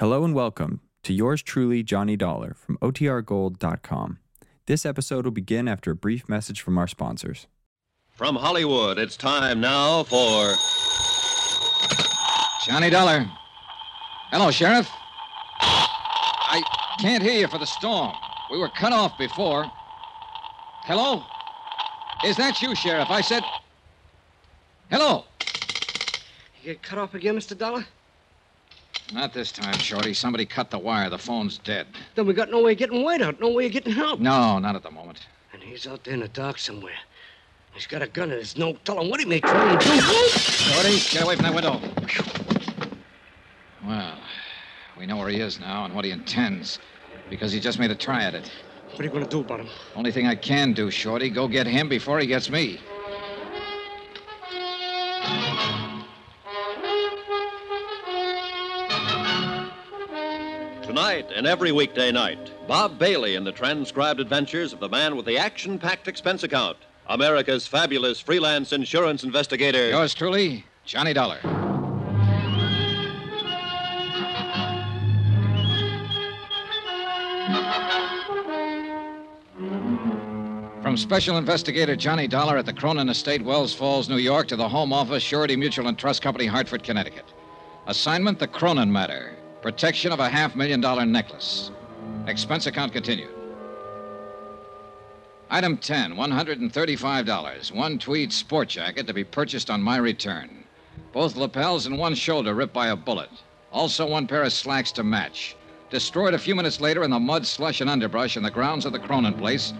Hello and welcome to yours truly, Johnny Dollar from OTRGold.com. This episode will begin after a brief message from our sponsors. From Hollywood, it's time now for. Johnny Dollar. Hello, Sheriff. I can't hear you for the storm. We were cut off before. Hello? Is that you, Sheriff? I said. Hello? You get cut off again, Mr. Dollar? Not this time, Shorty. Somebody cut the wire. The phone's dead. Then we got no way of getting White out, no way of getting help. No, not at the moment. And he's out there in the dark somewhere. He's got a gun and there's no telling what he may try and do. Shorty, get away from that window. Well, we know where he is now and what he intends. Because he just made a try at it. What are you going to do about him? Only thing I can do, Shorty, go get him before he gets me. Tonight and every weekday night, Bob Bailey in the transcribed adventures of the man with the action packed expense account, America's fabulous freelance insurance investigator. Yours truly, Johnny Dollar. From Special Investigator Johnny Dollar at the Cronin Estate, Wells Falls, New York, to the Home Office, Surety Mutual and Trust Company, Hartford, Connecticut. Assignment The Cronin Matter. Protection of a half million dollar necklace. Expense account continued. Item 10, $135. One tweed sport jacket to be purchased on my return. Both lapels and one shoulder ripped by a bullet. Also, one pair of slacks to match. Destroyed a few minutes later in the mud, slush, and underbrush in the grounds of the Cronin place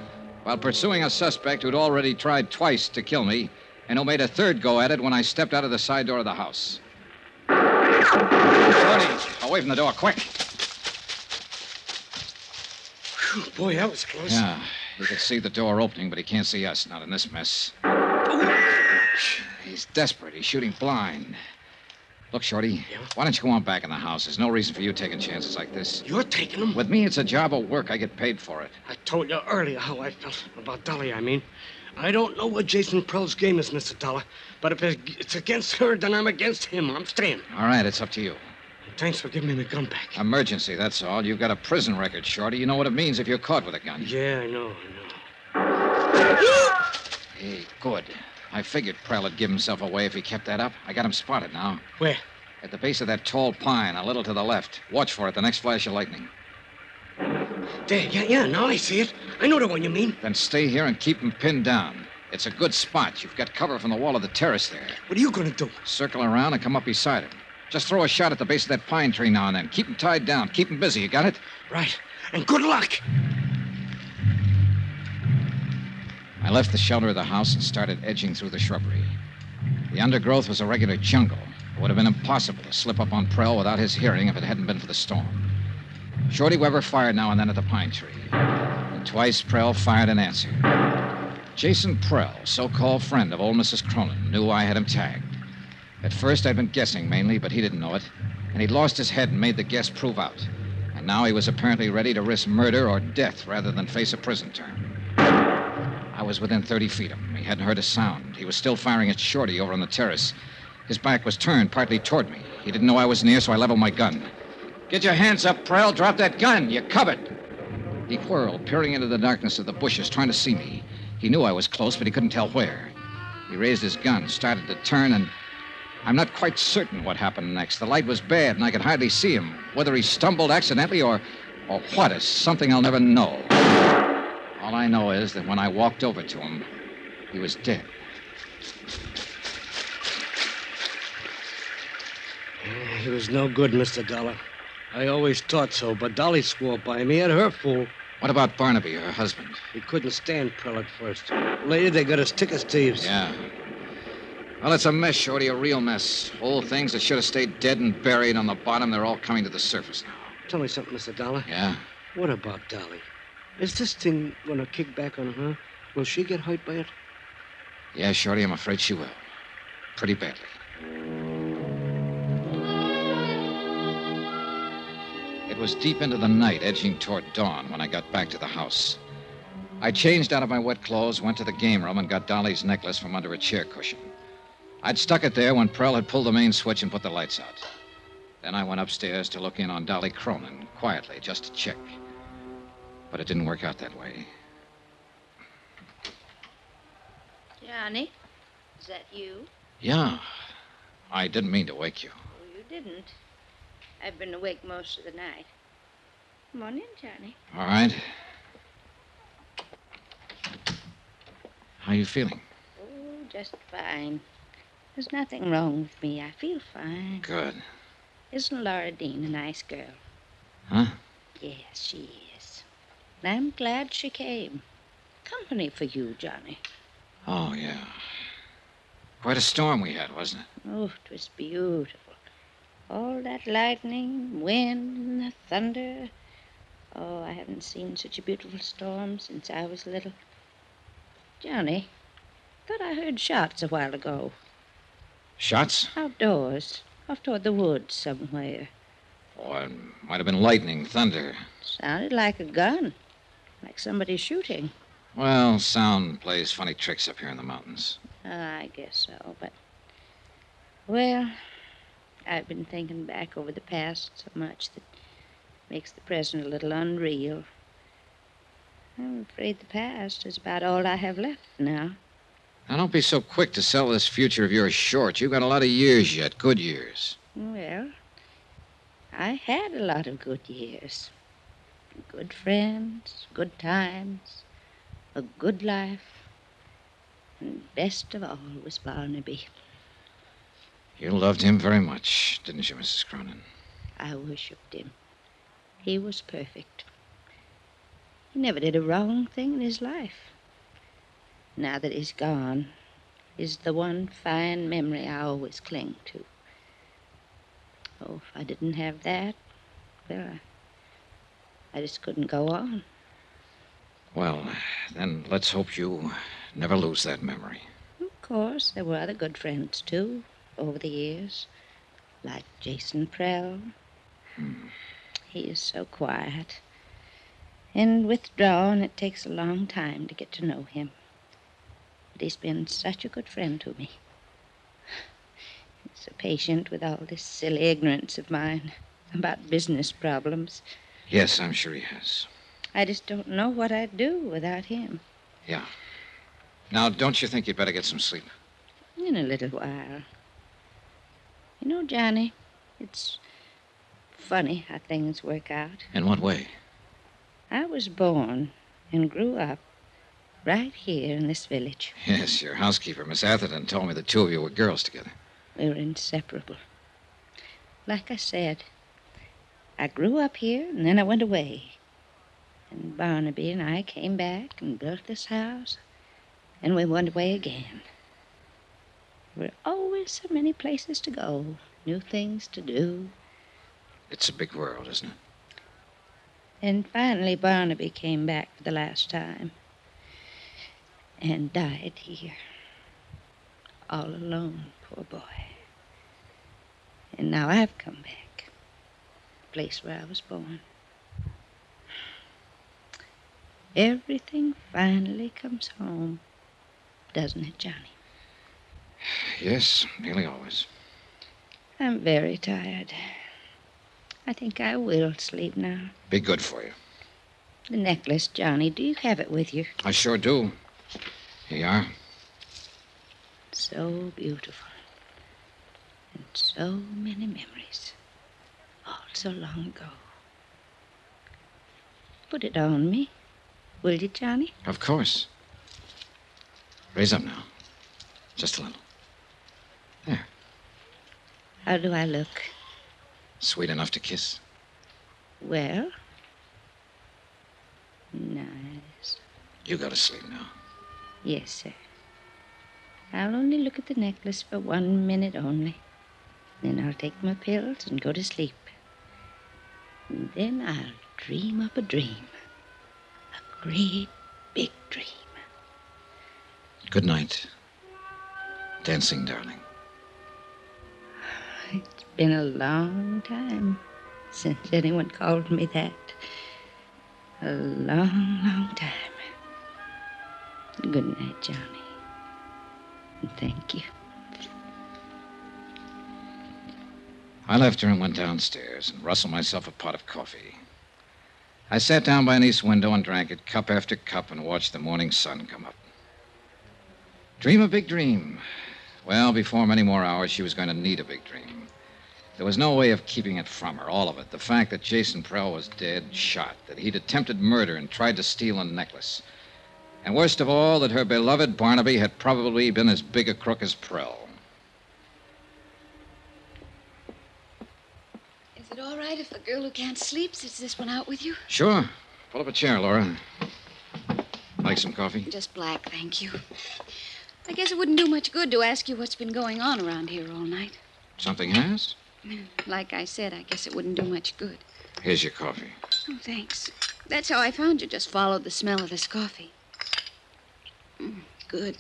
while pursuing a suspect who'd already tried twice to kill me and who made a third go at it when I stepped out of the side door of the house. Shorty, away from the door, quick. Phew, boy, that was close. Yeah, he could see the door opening, but he can't see us, not in this mess. Oh. He's desperate. He's shooting blind. Look, Shorty, Yeah? why don't you go on back in the house? There's no reason for you taking chances like this. You're taking them? With me, it's a job of work. I get paid for it. I told you earlier how I felt about Dolly, I mean. I don't know what Jason Prell's game is, Mr. Dollar, but if it's against her, then I'm against him. I'm staying. All right, it's up to you. Thanks for giving me the gun back. Emergency, that's all. You've got a prison record, Shorty. You know what it means if you're caught with a gun. Yeah, I know, I know. Hey, good. I figured Prell would give himself away if he kept that up. I got him spotted now. Where? At the base of that tall pine, a little to the left. Watch for it, the next flash of lightning. There, yeah, yeah, now I see it. I know the one you mean. Then stay here and keep him pinned down. It's a good spot. You've got cover from the wall of the terrace there. What are you going to do? Circle around and come up beside him. Just throw a shot at the base of that pine tree now and then. Keep him tied down. Keep him busy. You got it? Right. And good luck. I left the shelter of the house and started edging through the shrubbery. The undergrowth was a regular jungle. It would have been impossible to slip up on Prell without his hearing if it hadn't been for the storm. Shorty Weber fired now and then at the pine tree. And twice Prell fired an answer. Jason Prell, so called friend of old Mrs. Cronin, knew I had him tagged. At first, I'd been guessing mainly, but he didn't know it. And he'd lost his head and made the guess prove out. And now he was apparently ready to risk murder or death rather than face a prison term. Was within 30 feet of him. He hadn't heard a sound. He was still firing at Shorty over on the terrace. His back was turned partly toward me. He didn't know I was near, so I leveled my gun. Get your hands up, Prell. Drop that gun. You're covered. He whirled, peering into the darkness of the bushes, trying to see me. He knew I was close, but he couldn't tell where. He raised his gun, started to turn, and I'm not quite certain what happened next. The light was bad, and I could hardly see him. Whether he stumbled accidentally or, or what is something I'll never know. All I know is that when I walked over to him, he was dead. Yeah, he was no good, Mr. Dollar. I always thought so, but Dolly swore by him. and her fool. What about Barnaby, her husband? He couldn't stand at first. Later, they got as thick as thieves. Yeah. Well, it's a mess, Shorty, a real mess. Old things that should have stayed dead and buried on the bottom, they're all coming to the surface now. Tell me something, Mr. Dollar. Yeah? What about Dolly? Is this thing going to kick back on her? Will she get hurt by it? Yeah, Shorty, I'm afraid she will. Pretty badly. It was deep into the night, edging toward dawn, when I got back to the house. I changed out of my wet clothes, went to the game room, and got Dolly's necklace from under a chair cushion. I'd stuck it there when Prell had pulled the main switch and put the lights out. Then I went upstairs to look in on Dolly Cronin, quietly, just to check. But it didn't work out that way. Johnny, is that you? Yeah. I didn't mean to wake you. Oh, you didn't. I've been awake most of the night. Come on in, Johnny. All right. How are you feeling? Oh, just fine. There's nothing wrong with me. I feel fine. Good. Isn't Laura Dean a nice girl? Huh? Yes, she is. And I'm glad she came. Company for you, Johnny. Oh, yeah. Quite a storm we had, wasn't it? Oh, it was beautiful. All that lightning, wind, and the thunder. Oh, I haven't seen such a beautiful storm since I was little. Johnny, thought I heard shots a while ago. Shots? Outdoors, off toward the woods somewhere. Oh, it might have been lightning, thunder. Sounded like a gun, like somebody shooting. Well, sound plays funny tricks up here in the mountains. Uh, I guess so, but. Well, I've been thinking back over the past so much that makes the present a little unreal. I'm afraid the past is about all I have left now. Now, don't be so quick to sell this future of yours short. You've got a lot of years yet, good years. Well, I had a lot of good years. Good friends, good times, a good life. And best of all was Barnaby. You loved him very much, didn't you, Mrs. Cronin? I worshipped him. He was perfect. He never did a wrong thing in his life. Now that he's gone, is the one fine memory I always cling to. Oh, if I didn't have that, well, I, I just couldn't go on. Well, then let's hope you never lose that memory. Of course, there were other good friends, too, over the years, like Jason Prell. Hmm. He is so quiet and withdrawn, it takes a long time to get to know him. But he's been such a good friend to me. He's so patient with all this silly ignorance of mine about business problems. Yes, I'm sure he has. I just don't know what I'd do without him. Yeah. Now, don't you think you'd better get some sleep? In a little while. You know, Johnny, it's funny how things work out. In what way? I was born and grew up right here in this village. Yes, your housekeeper, Miss Atherton, told me the two of you were girls together. We were inseparable. Like I said, I grew up here and then I went away. And Barnaby and I came back and built this house, and we went away again. There were always so many places to go, new things to do. It's a big world, isn't it? And finally, Barnaby came back for the last time and died here. All alone, poor boy. And now I've come back, place where I was born. Everything finally comes home, doesn't it, Johnny? Yes, nearly always. I'm very tired. I think I will sleep now. Be good for you. The necklace, Johnny, do you have it with you? I sure do. Here you are. So beautiful. And so many memories. So long ago. Put it on me. Will you, Johnny? Of course. Raise up now. Just a little. There. How do I look? Sweet enough to kiss. Well, nice. You go to sleep now. Yes, sir. I'll only look at the necklace for one minute only. Then I'll take my pills and go to sleep. And then I'll dream up a dream. A great big dream. Good night. Dancing, darling. It's been a long time since anyone called me that. A long, long time. Good night, Johnny. And thank you. I left her and went downstairs and rustled myself a pot of coffee. I sat down by an east window and drank it cup after cup and watched the morning sun come up. Dream a big dream. Well, before many more hours, she was going to need a big dream. There was no way of keeping it from her, all of it. The fact that Jason Prell was dead, shot, that he'd attempted murder and tried to steal a necklace. And worst of all, that her beloved Barnaby had probably been as big a crook as Prell. Is it all right if a girl who can't sleep sits this one out with you? Sure. Pull up a chair, Laura. Like some coffee? Just black, thank you. I guess it wouldn't do much good to ask you what's been going on around here all night. Something has? Like I said, I guess it wouldn't do much good. Here's your coffee. Oh, thanks. That's how I found you. Just followed the smell of this coffee. Mm, good.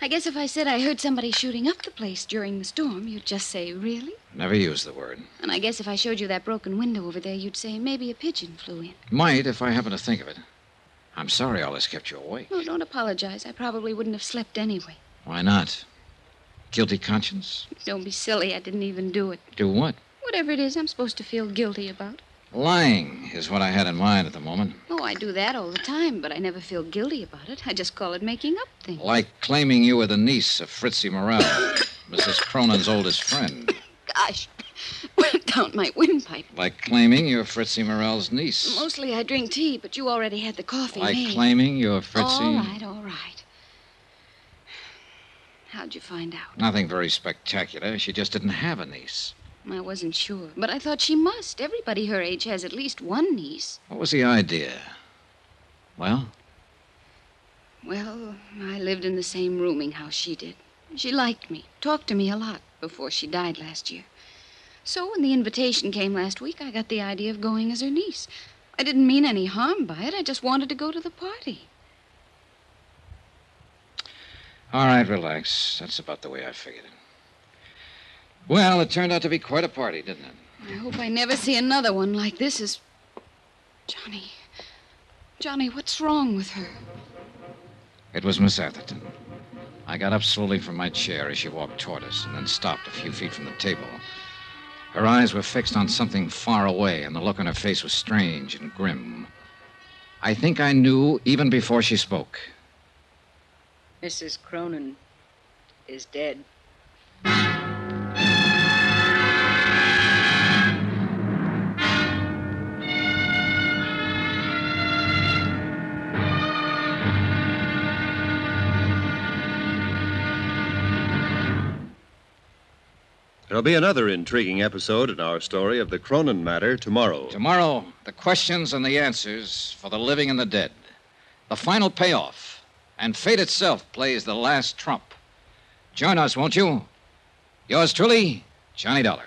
I guess if I said I heard somebody shooting up the place during the storm, you'd just say, really? Never use the word. And I guess if I showed you that broken window over there, you'd say maybe a pigeon flew in. Might if I happen to think of it. I'm sorry all this kept you awake. No, don't apologize. I probably wouldn't have slept anyway. Why not? Guilty conscience? Don't be silly. I didn't even do it. Do what? Whatever it is I'm supposed to feel guilty about. Lying is what I had in mind at the moment. Oh, I do that all the time, but I never feel guilty about it. I just call it making up things. Like claiming you were the niece of Fritzy Morel, Mrs. Cronin's oldest friend. Gosh, went down my windpipe. Like claiming you're Fritzy Morel's niece. Mostly I drink tea, but you already had the coffee Like made. claiming you're Fritzy. All right, all right. How'd you find out? Nothing very spectacular. She just didn't have a niece. I wasn't sure, but I thought she must. Everybody her age has at least one niece. What was the idea? Well, Well, I lived in the same rooming house she did. She liked me, talked to me a lot before she died last year. So when the invitation came last week, I got the idea of going as her niece. I didn't mean any harm by it. I just wanted to go to the party. all right, relax. That's about the way I figured it. Well, it turned out to be quite a party, didn't it? I hope I never see another one like this as. Johnny. Johnny, what's wrong with her? It was Miss Atherton. I got up slowly from my chair as she walked toward us and then stopped a few feet from the table. Her eyes were fixed on something far away, and the look on her face was strange and grim. I think I knew even before she spoke. Mrs. Cronin is dead. There'll be another intriguing episode in our story of the Cronin matter tomorrow. Tomorrow, the questions and the answers for the living and the dead. The final payoff. And fate itself plays the last trump. Join us, won't you? Yours truly, Johnny Dollar.